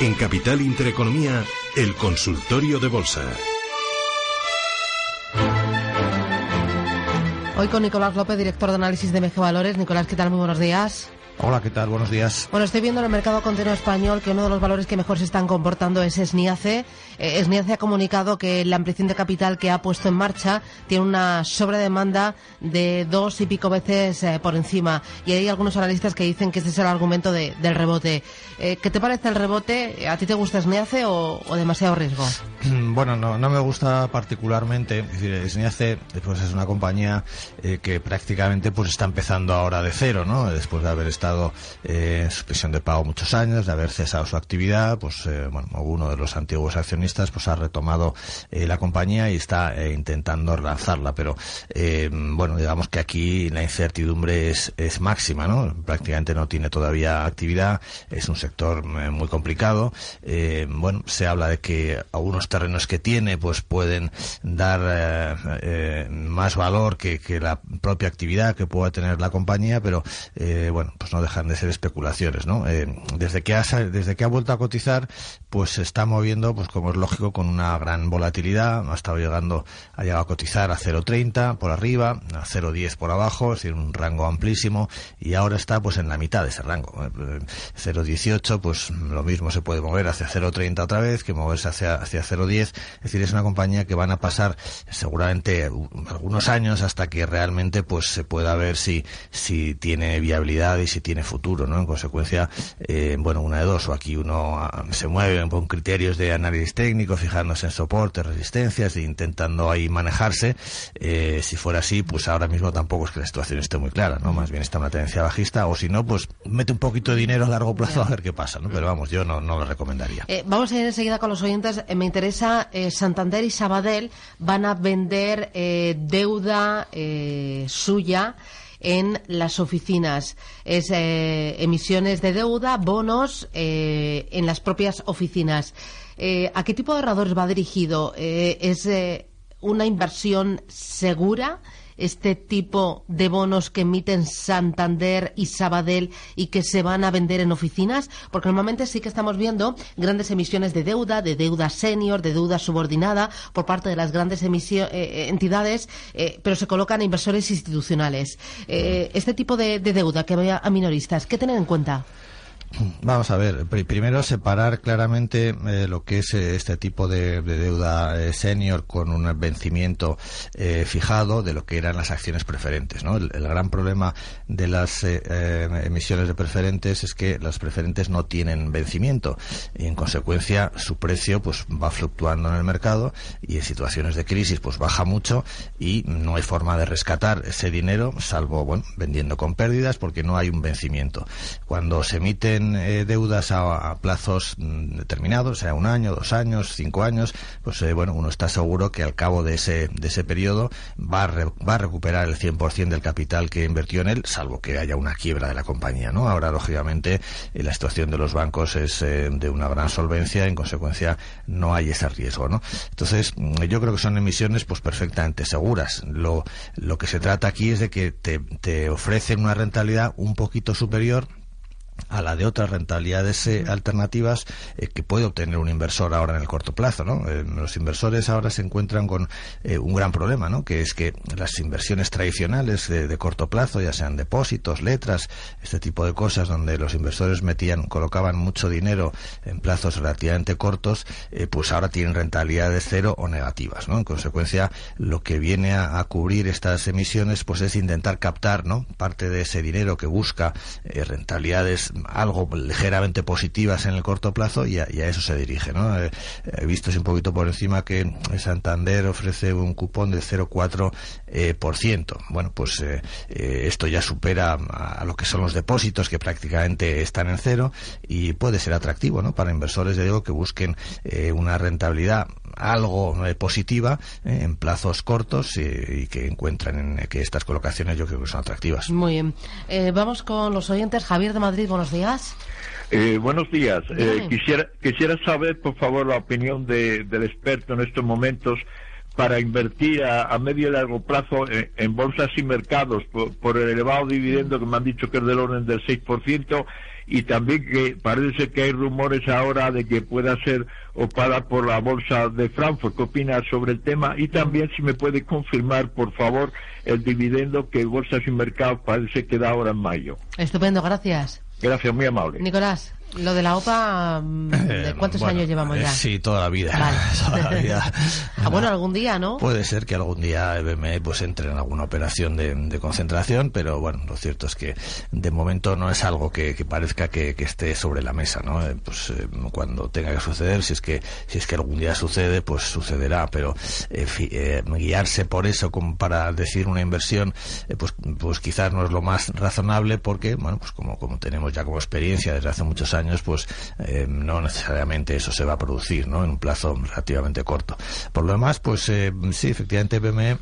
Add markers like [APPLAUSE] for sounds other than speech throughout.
En Capital Intereconomía, el consultorio de bolsa. Hoy con Nicolás López, director de análisis de MG Valores. Nicolás, ¿qué tal? Muy buenos días. Hola, ¿qué tal? Buenos días. Bueno, estoy viendo en el mercado continuo español que uno de los valores que mejor se están comportando es SNIACE. Eh, SNIACE ha comunicado que la ampliación de capital que ha puesto en marcha tiene una sobredemanda de dos y pico veces eh, por encima. Y hay algunos analistas que dicen que este es el argumento de, del rebote. Eh, ¿Qué te parece el rebote? ¿A ti te gusta SNIACE o, o demasiado riesgo? Bueno, no, no me gusta particularmente. Es decir, SNIACE pues, es una compañía eh, que prácticamente pues está empezando ahora de cero, ¿no? Después de haber estado eh, en suspensión de pago muchos años, de haber cesado su actividad, pues eh, bueno, uno de los antiguos accionistas pues ha retomado eh, la compañía y está eh, intentando relanzarla, pero bueno, digamos que aquí la incertidumbre es, es máxima, ¿no? Prácticamente no tiene todavía actividad, es un sector muy complicado, bueno, se habla de que algunos terrenos que tiene pues pueden dar más valor que, que la propia actividad que pueda tener la compañía, pero eh, bueno, pues no dejan de ser especulaciones, ¿no? Eh, desde que ha desde que ha vuelto a cotizar, pues se está moviendo, pues como es lógico, con una gran volatilidad. Ha estado llegando, ha llegado a cotizar a 0,30 por arriba, a 0,10 por abajo, es decir, un rango amplísimo, y ahora está pues en la mitad de ese rango. Eh, 0,18, pues lo mismo se puede mover hacia 0,30 otra vez que moverse hacia, hacia 0,10. Es decir, es una compañía que van a pasar seguramente algunos años hasta que realmente pues se pueda ver si, si tiene viabilidad y si tiene futuro, ¿no? En consecuencia, eh, bueno, una de dos, o aquí uno ah, se mueve con criterios de análisis técnico, fijándose en soportes, resistencias, e intentando ahí manejarse. Eh, si fuera así, pues ahora mismo tampoco es que la situación esté muy clara, ¿no? Más bien está una tendencia bajista, o si no, pues mete un poquito de dinero a largo plazo a ver qué pasa, ¿no? Pero vamos, yo no, lo recomendaría. Eh, vamos a ir enseguida con los oyentes. Eh, me interesa, Santander y Sabadell van a vender deuda suya en las oficinas. Es eh, emisiones de deuda, bonos eh, en las propias oficinas. Eh, ¿A qué tipo de ahorradores va dirigido? Eh, ¿Es eh, una inversión segura? Este tipo de bonos que emiten Santander y Sabadell y que se van a vender en oficinas? Porque normalmente sí que estamos viendo grandes emisiones de deuda, de deuda senior, de deuda subordinada por parte de las grandes emisio- eh, entidades, eh, pero se colocan inversores institucionales. Eh, este tipo de, de deuda que vaya a minoristas, ¿qué tener en cuenta? [CLEARS THROAT] Vamos a ver, pri- primero separar claramente eh, lo que es eh, este tipo de, de deuda eh, senior con un vencimiento eh, fijado de lo que eran las acciones preferentes. ¿no? El, el gran problema de las emisiones de preferentes es que las preferentes no tienen vencimiento y en consecuencia su precio pues va fluctuando en el mercado y en situaciones de crisis pues baja mucho y no hay forma de rescatar ese dinero salvo bueno vendiendo con pérdidas porque no hay un vencimiento. Cuando se emiten eh, deudas a, a plazos mm, determinados, sea un año, dos años, cinco años, pues eh, bueno, uno está seguro que al cabo de ese, de ese periodo va a, re- va a recuperar el 100% del capital que invirtió en él, salvo que haya una quiebra de la compañía, ¿no? Ahora, lógicamente, eh, la situación de los bancos es eh, de una gran solvencia, en consecuencia, no hay ese riesgo, ¿no? Entonces, mm, yo creo que son emisiones, pues, perfectamente seguras. Lo, lo que se trata aquí es de que te, te ofrecen una rentabilidad un poquito superior a la de otras rentabilidades eh, alternativas eh, que puede obtener un inversor ahora en el corto plazo, ¿no? Eh, los inversores ahora se encuentran con eh, un gran problema, ¿no? Que es que las inversiones tradicionales de, de corto plazo, ya sean depósitos, letras, este tipo de cosas donde los inversores metían, colocaban mucho dinero en plazos relativamente cortos, pues ahora tienen rentabilidades cero o negativas, ¿no? En consecuencia, lo que viene a, a cubrir estas emisiones, pues es intentar captar, ¿no? Parte de ese dinero que busca eh, algo ligeramente positivas en el corto plazo y a, eso se dirige, ¿no? Eh, He visto un poquito por encima que Santander ofrece un cupón del 0,4%. Eh, por ciento. bueno, pues eh, eh, esto ya supera a, lo que son los depósitos que prácticamente están en cero y puede ser atractivo, ¿no? Para inversores, de digo, que busquen una rentabilidad algo eh, positiva eh, en plazos cortos eh, y que encuentran en que estas colocaciones yo creo que son atractivas. Muy bien. Eh, vamos con los oyentes. Javier de Madrid, buenos días. Eh, buenos días. Eh, quisiera, quisiera saber, por favor, la opinión de- del experto en estos momentos para invertir a, medio y largo plazo en, bolsas y mercados por, el elevado dividendo que me han dicho que es del orden del 6% y también que parece que hay rumores ahora de que pueda ser opada por la bolsa de Frankfurt. ¿Qué opinas sobre el tema? Y también si me puede confirmar, por favor, el dividendo que Bolsas y Mercados parece que da ahora en mayo. Estupendo, gracias. Gracias, muy amable. Nicolás. Lo de la OPA, mm, eh, ¿cuántos años llevamos ya? sí, toda la vida. [LAUGHS] [LAUGHS] ah, bueno, algún día, ¿no? Puede ser que algún día BME pues entre en alguna operación de, concentración, pero bueno, lo cierto es que de momento no es algo que, parezca que, esté sobre la mesa, ¿no? Eh, pues eh, cuando tenga que suceder, si es que si es que algún día sucede, pues sucederá, pero guiarse por eso como para decir una inversión, pues pues quizás no es lo más razonable porque, bueno, pues como como tenemos ya como experiencia desde hace muchos años años, pues eh, no necesariamente eso se va a producir, ¿no? En un plazo relativamente corto. Por lo demás, pues eh, sí, efectivamente BME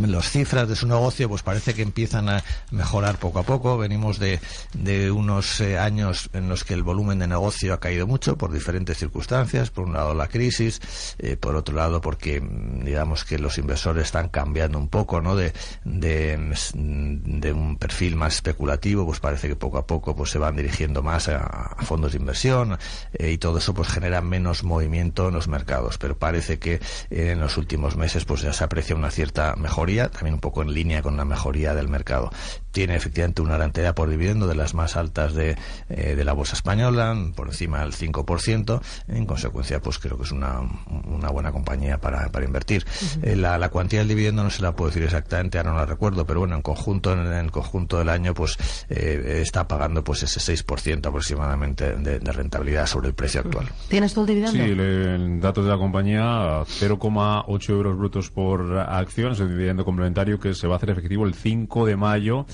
las cifras de su negocio pues parece que empiezan a mejorar poco a poco. Venimos de, de unos eh, años en los que el volumen de negocio ha caído mucho por diferentes circunstancias. Por un lado la crisis, eh, por otro lado porque mm, digamos que los inversores están cambiando un poco ¿no? de, de, de un perfil más especulativo. Pues parece que poco a poco pues se van dirigiendo más a, fondos de inversión eh, y todo eso pues genera menos movimiento en los mercados. Pero parece que en los últimos meses pues ya se aprecia una cierta mejoría, también un poco en línea con la mejoría del mercado. Tiene efectivamente una rentabilidad por dividendo de las más altas de, eh, de la bolsa española, por encima del 5%. En consecuencia, pues creo que es una, una buena compañía para, para invertir. Eh, la, la, cuantía del dividendo no se la puedo decir exactamente, ahora no la recuerdo, pero bueno, en conjunto, en, el conjunto del año, pues eh, está pagando pues ese 6% aproximadamente de, de, rentabilidad sobre el precio actual. ¿Tienes tú el dividendo? Sí, el, datos de la compañía, 0,8 euros brutos por acción, es dividendo complementario que se va a hacer efectivo el 5 de mayo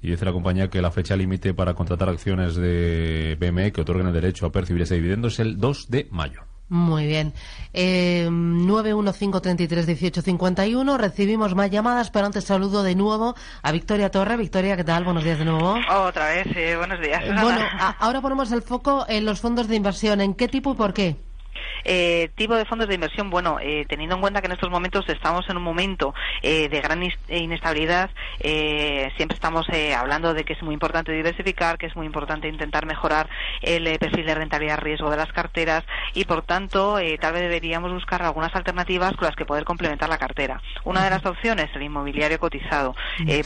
y dice la compañía que la fecha límite para contratar acciones de BME que otorguen el derecho a percibir ese dividendo es el 2 de mayo. Muy bien. Eh, 915331851. Recibimos más llamadas, pero antes saludo de nuevo a Victoria Torre. Victoria, ¿qué tal? Buenos días de nuevo. Otra vez, eh, buenos días. bueno, ahora ponemos el foco en los fondos de inversión. ¿En qué tipo y por qué? Eh, tipo de fondos de inversión, bueno, eh, teniendo en cuenta que en estos momentos estamos en un momento eh, de gran inestabilidad, siempre estamos hablando de que es muy importante diversificar, que es muy importante intentar mejorar el perfil de rentabilidad riesgo de las carteras y, por tanto, tal vez deberíamos buscar algunas alternativas con las que poder complementar la cartera. Una de las opciones, el inmobiliario cotizado.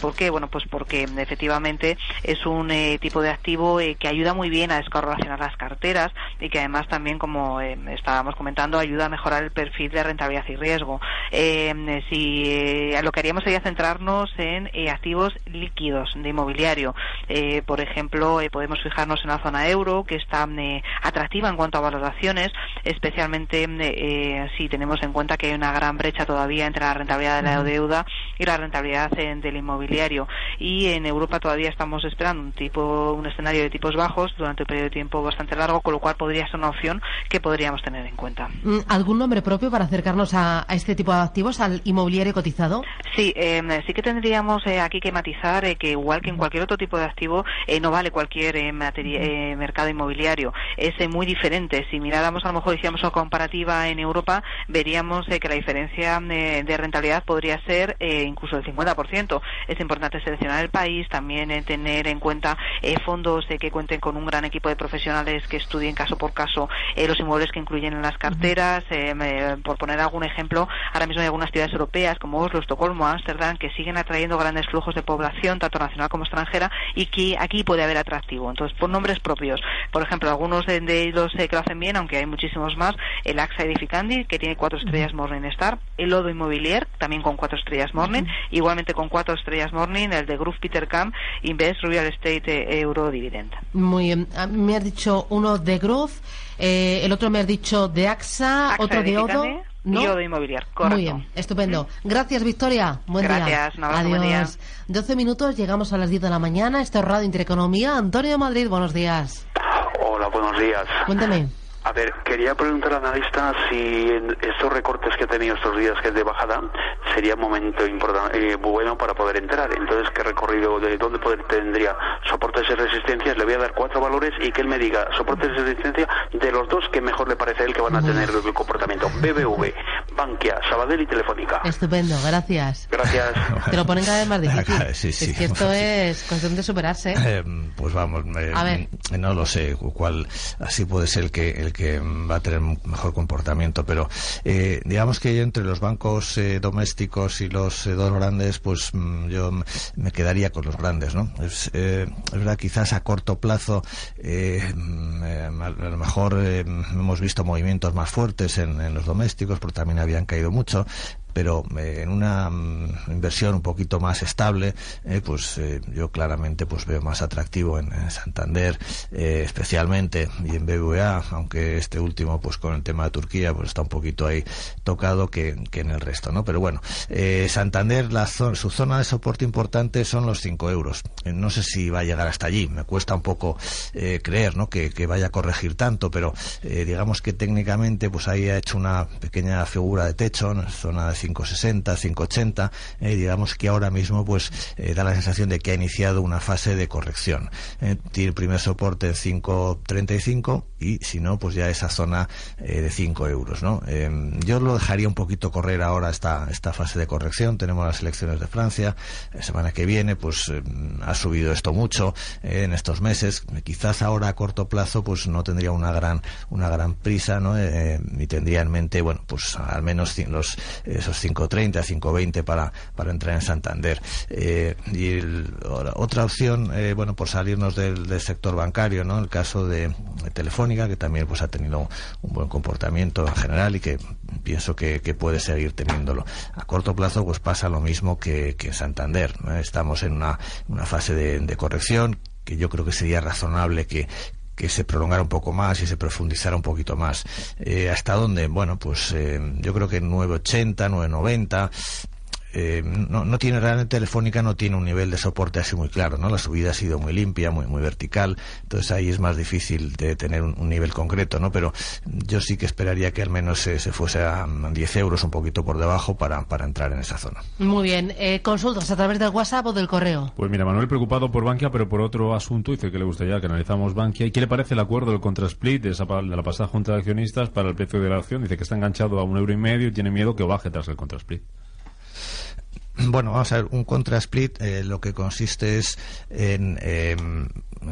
¿Por qué? Bueno, pues porque efectivamente es un tipo de activo que ayuda muy bien a descorrelacionar las carteras y que además también, como estábamos comentando, ayuda a mejorar el perfil de rentabilidad y riesgo. Eh, si eh, lo que haríamos sería centrarnos en eh, activos líquidos de inmobiliario. por ejemplo, podemos fijarnos en la zona euro, que está atractiva en cuanto a valoraciones, especialmente si tenemos en cuenta que hay una gran brecha todavía entre la rentabilidad de la deuda y la rentabilidad del inmobiliario. Y en Europa todavía estamos esperando un tipo, un escenario de tipos bajos durante un periodo de tiempo bastante largo, con lo cual podría ser una opción que podríamos tener en cuenta. Mm, ¿Algún nombre propio para acercarnos a, este tipo de activos, al inmobiliario cotizado? Sí, em, sí que tendríamos eh, aquí que matizar eh, que igual que en cualquier otro tipo de activo, eh, no vale cualquier mercado inmobiliario. Es muy diferente. Si miráramos, a lo mejor hiciéramos una comparativa en Europa, veríamos que la diferencia de rentabilidad podría ser incluso del 50%. Es importante seleccionar el país, también tener en cuenta fondos que cuenten con un gran equipo de profesionales que estudien caso por caso los inmuebles que incluyen en las carteras. Eh, por poner algún ejemplo, ahora mismo hay algunas ciudades europeas como Oslo, Estocolmo, Ámsterdam que siguen atrayendo grandes flujos de población, tanto nacional como extranjera, y que aquí puede haber atractivo. Entonces, por nombres propios, por ejemplo, algunos de, ellos eh, que lo hacen bien, aunque hay muchísimos más, el AXA Edificandi, que tiene cuatro estrellas Morningstar, el Lodo Immobilier, también con cuatro estrellas Morning, igualmente con cuatro estrellas Morning, el de Group Peter Camp, Invest Real Estate eh, Euro Dividend. Muy bien. Ah, me has dicho uno de Growth eh, el otro me has dicho de AXA, otro de Odo. ¿no? Y Odo Inmobiliar, correcto. Muy bien, estupendo. Gracias, Victoria. Buen Gracias, día. Adiós. Buen día. 12 minutos, llegamos a las 10 de la mañana. Esto es Radio Intereconomía. Antonio Madrid, buenos días. Hola, buenos días. Cuéntame. A ver, quería preguntar al analista si en estos recortes que ha tenido estos días que es de bajada sería un momento importante, eh, bueno para poder entrar. Entonces, ¿qué recorrido de dónde poder, tendría soportes y resistencias? Le voy a dar cuatro valores y que él me diga soportes y resistencia de los dos que mejor le parece a él que van a tener el comportamiento. BBV, Bankia, Sabadell y Telefónica. Estupendo, gracias. Gracias. [LAUGHS] Te lo ponen cada vez más difícil. Sí, sí. Es que esto es cuestión de superarse. Eh, pues vamos, eh, A ver. no lo sé cuál así puede ser el que el que va a tener un mejor comportamiento, pero eh, digamos que entre los bancos eh, domésticos y los eh, dos grandes, pues mm, yo me quedaría con los grandes, ¿no? Es, eh, verdad, quizás a corto plazo eh, mm, a lo mejor hemos visto movimientos más fuertes en, en los domésticos, porque también habían caído mucho pero eh, en una mm, inversión un poquito más estable, eh, pues eh, yo claramente pues veo más atractivo en, Santander, eh, especialmente y en BBVA, aunque este último pues con el tema de Turquía pues está un poquito ahí tocado que, que en el resto, ¿no? Pero bueno, eh, Santander la zo- su zona de soporte importante son los 5 euros. Eh, no sé si va a llegar hasta allí, me cuesta un poco creer, ¿no? Que, que vaya a corregir tanto, pero digamos que técnicamente pues ahí ha hecho una pequeña figura de techo en zona de 560, 580, eh, digamos que ahora mismo pues eh, da la sensación de que ha iniciado una fase de corrección. Eh, tiene el primer soporte en 5.35 y si no pues ya esa zona eh, de 5 euros, ¿no? Eh, yo lo dejaría un poquito correr ahora esta, esta fase de corrección. Tenemos las elecciones de Francia, la semana que viene pues ha subido esto mucho en estos meses. Quizás ahora a corto plazo pues no tendría una gran una gran prisa, ¿no? Y tendría en mente, bueno, pues al menos los esos 5.30, 5.20 para para entrar en Santander. Eh, y otra opción, eh, bueno, por salirnos del, sector bancario, ¿no? El caso de, Telefónica, que también pues ha tenido un buen comportamiento en general y que pienso que, puede seguir teniéndolo. A corto plazo pues pasa lo mismo que, en Santander. Estamos en una, una fase de corrección que yo creo que sería razonable que que se prolongara un poco más y se profundizara un poquito más. Eh, ¿Hasta dónde? Bueno, pues eh, yo creo que 980, 990 eh, no, no tiene realmente Telefónica no tiene un nivel de soporte así muy claro, ¿no? La subida ha sido muy limpia, muy muy vertical, entonces ahí es más difícil de tener un, un nivel concreto, ¿no? Pero yo sí que esperaría que al menos se, se fuese a mm, 10 euros un poquito por debajo para, para entrar en esa zona. Muy bien. Eh, consultas a través del WhatsApp o del correo. Pues mira, Manuel preocupado por Bankia, pero por otro asunto, dice que le gustaría que analizamos Bankia. ¿Y qué le parece el acuerdo del contrasplit de, esa, de la pasada Junta de Accionistas para el precio de la acción? Dice que está enganchado a un euro y medio y tiene miedo que baje tras el contrasplit. Bueno, vamos a ver, un contrasplit eh, lo que consiste es en eh,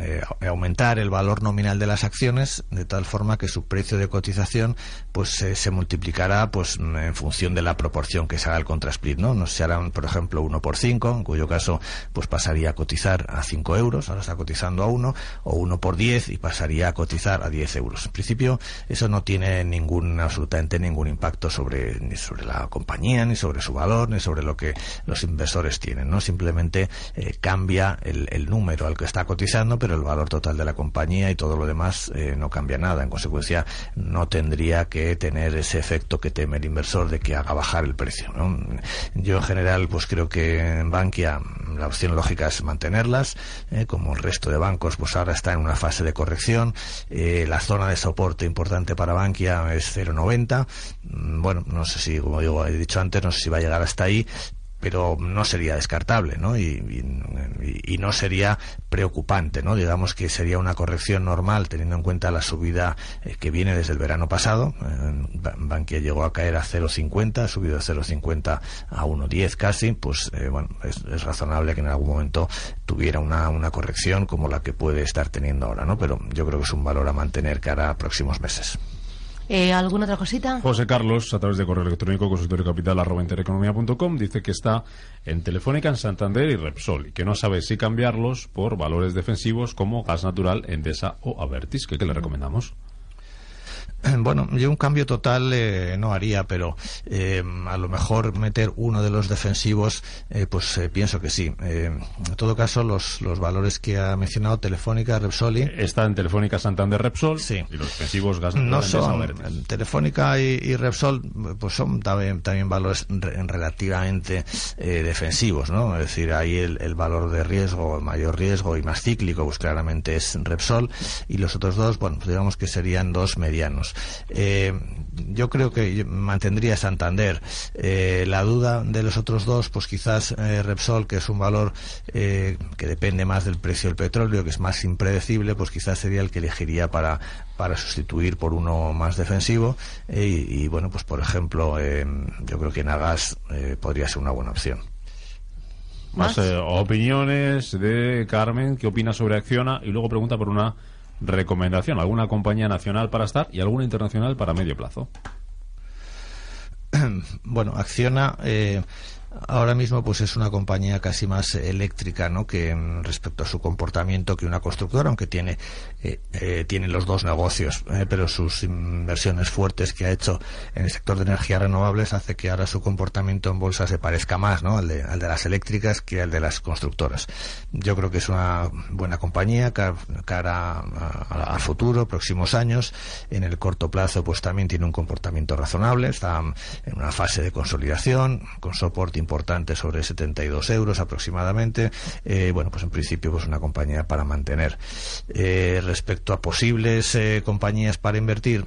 eh, aumentar el valor nominal de las acciones de tal forma que su precio de cotización pues eh, se multiplicará pues en función de la proporción que se haga el contrasplit, ¿no? No se harán, por ejemplo, 1 por 5, en cuyo caso pues pasaría a cotizar a 5 euros, ahora está cotizando a 1, o 1 por 10 y pasaría a cotizar a 10 euros. En principio, eso no tiene ningún, absolutamente ningún impacto sobre, ni sobre la compañía, ni sobre su valor, ni sobre lo que los inversores tienen, ¿no? Simplemente eh, cambia el, el número al que está cotizando, pero el valor total de la compañía y todo lo demás eh, no cambia nada. En consecuencia, no tendría que tener ese efecto que teme el inversor de que haga bajar el precio, ¿no? Yo en general, pues creo que en Bankia la opción lógica es mantenerlas, eh, como el resto de bancos, pues ahora está en una fase de corrección. La zona de soporte importante para Bankia es 0,90. Mm, Bueno, no sé si, como digo, he dicho antes, no sé si va a llegar hasta ahí pero no sería descartable, ¿no? Y, y- no sería preocupante, ¿no? Digamos que sería una corrección normal teniendo en cuenta la subida eh, que viene desde el verano pasado. Eh, Ba- Bankia llegó a caer a 0,50, ha subido de 0,50 a 1,10 casi. Pues, eh, bueno, es, es razonable que en algún momento tuviera una, una corrección como la que puede estar teniendo ahora, ¿no? Pero yo creo que es un valor a mantener cara a próximos meses. Eh, ¿Alguna otra cosita? José Carlos, a través de correo electrónico consultoriocapital arroba intereconomía.com, dice que está en Telefónica, en Santander y Repsol y que no sabe si cambiarlos por valores defensivos como gas natural, Endesa o Avertis. ¿Qué, qué le recomendamos? [CLEARS THROAT] Bueno, yo un cambio total eh, no haría, pero eh, a lo mejor meter uno de los defensivos, eh, pues eh, pienso que sí. Eh, en todo caso, los, los valores que ha mencionado Telefónica, Repsoli, Está en Telefónica, Santander, Repsol Sí. y los defensivos gas no son. Telefónica y, y Repsol pues son también, también valores re- relativamente eh, defensivos no es decir ahí el, el valor de riesgo mayor riesgo y más cíclico pues claramente es Repsol y los otros dos bueno pues digamos que serían dos medianos Eh, yo creo que mantendría Santander. Eh, la duda de los otros dos, pues quizás eh, Repsol, que es un valor eh, que depende más del precio del petróleo, que es más impredecible, pues quizás sería el que elegiría para, para sustituir por uno más defensivo. Y, y, bueno, pues por ejemplo, yo creo que Nagas podría ser una buena opción. Más, más opiniones de Carmen, ¿qué opina sobre Acciona? Y luego pregunta por una recomendación, alguna compañía nacional para estar y alguna internacional para medio plazo. [CLEARS THROAT] Bueno, Acciona eh, ahora mismo pues es una compañía casi más eléctrica no que mm, respecto a su comportamiento que una constructora aunque tiene eh, eh, tiene los dos negocios eh, pero sus inversiones fuertes que ha hecho en el sector de energías renovables hace que ahora su comportamiento en bolsa se parezca más ¿no? al, de, al de las eléctricas que al de las constructoras. Yo creo que es una buena compañía cara al futuro próximos años. En el corto plazo pues también tiene un comportamiento razonable está en una fase de consolidación con soporte importante sobre 72 euros aproximadamente. Eh, bueno, pues en principio pues una compañía para mantener. Eh, respecto a posibles eh, compañías para invertir,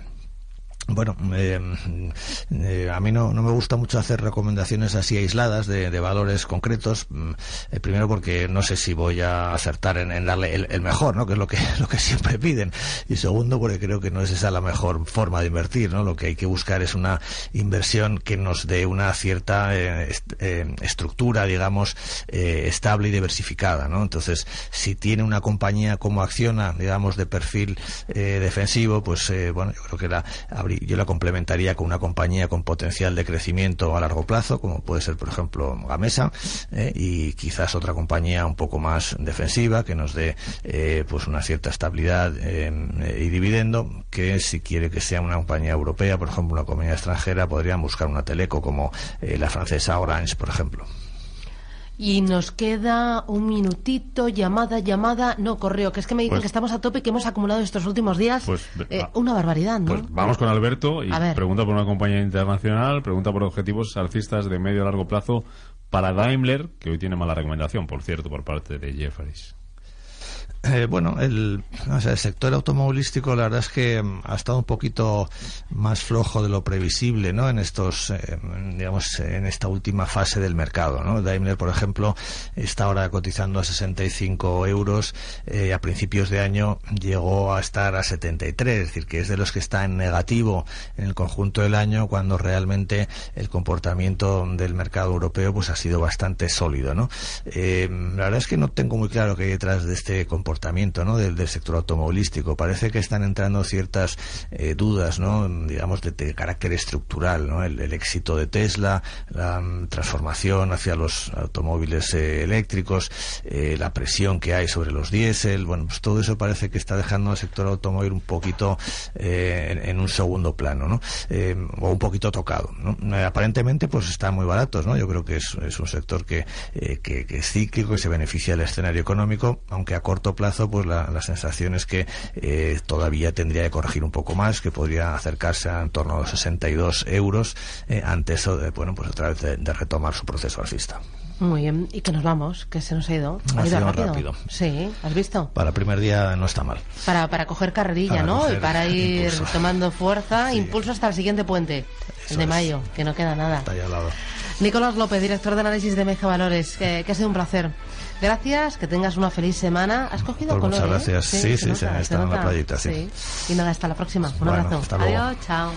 bueno, eh, eh, a mí no, no, me gusta mucho hacer recomendaciones así aisladas de, de valores concretos. Mm, eh, primero porque no sé si voy a acertar en, en darle el, el, mejor, ¿no? Que es lo que, [LAUGHS] lo que siempre piden. Y segundo porque creo que no es esa la mejor forma de invertir, ¿no? Lo que hay que buscar es una inversión que nos dé una cierta eh, est eh, estructura, digamos, estable y diversificada, ¿no? Entonces, si tiene una compañía como Acciona, digamos, de perfil defensivo, pues, bueno, yo creo que la habría yo la complementaría con una compañía con potencial de crecimiento a largo plazo, como puede ser, por ejemplo, Gamesa, eh, y quizás otra compañía un poco más defensiva que nos dé eh, pues una cierta estabilidad eh, y dividendo, que si quiere que sea una compañía europea, por ejemplo, una compañía extranjera, podrían buscar una teleco como eh, la francesa Orange, por ejemplo. Y nos queda un minutito, llamada, llamada, no correo, que es que me dicen pues, que estamos a tope, que hemos acumulado estos últimos días. Pues, eh, una barbaridad, ¿no? Pues vamos con Alberto y pregunta por una compañía internacional, pregunta por objetivos alcistas de medio a largo plazo para Daimler, que hoy tiene mala recomendación, por cierto, por parte de Jefferies. Eh, bueno, el, o sea, el, sector automovilístico la verdad es que mm, ha estado un poquito más flojo de lo previsible, ¿no? En estos, eh, digamos, en esta última fase del mercado, ¿no? Daimler, por ejemplo, está ahora cotizando a 65 euros. Eh, a principios de año llegó a estar a 73, es decir, que es de los que está en negativo en el conjunto del año cuando realmente el comportamiento del mercado europeo pues ha sido bastante sólido, ¿no? Eh, la verdad es que no tengo muy claro qué hay detrás de este comportamiento ¿no? del, sector automovilístico. Parece que están entrando ciertas eh, dudas, ¿no? digamos, de, carácter estructural, ¿no? El, éxito de Tesla, la um, transformación hacia los automóviles eh, eléctricos, eh, la presión que hay sobre los diésel, bueno, pues todo eso parece que está dejando al sector automóvil un poquito eh, en, en, un segundo plano, ¿no? O un poquito tocado, ¿no? aparentemente, pues están muy baratos, ¿no? Yo creo que es, es un sector que, que, que es cíclico y se beneficia del escenario económico, aunque a corto plazo, pues la, la sensación es que eh, todavía tendría que corregir un poco más, que podría acercarse a en torno a los 62 euros eh, ante eso, de, bueno, pues otra vez de, de retomar su proceso alcista. Muy bien, y que nos vamos, que se nos ha ido. Ha, ha ido rápido? rápido. Sí, ¿has visto? Para el primer día no está mal. Para, para coger carrerilla, para ¿no? Coger y para ir impulso. tomando fuerza, sí. impulso hasta el siguiente puente, Eso el de mayo, que no queda nada. Está ahí al lado. Nicolás López, director de análisis de Meja Valores, que, que ha sido un placer. Gracias, que tengas una feliz semana. ¿Has cogido pues color? Muchas gracias. ¿eh? Sí, sí, sí, se, está en la playita, sí. sí. Y nada, hasta la próxima. Un bueno, abrazo. Hasta Adiós, chao.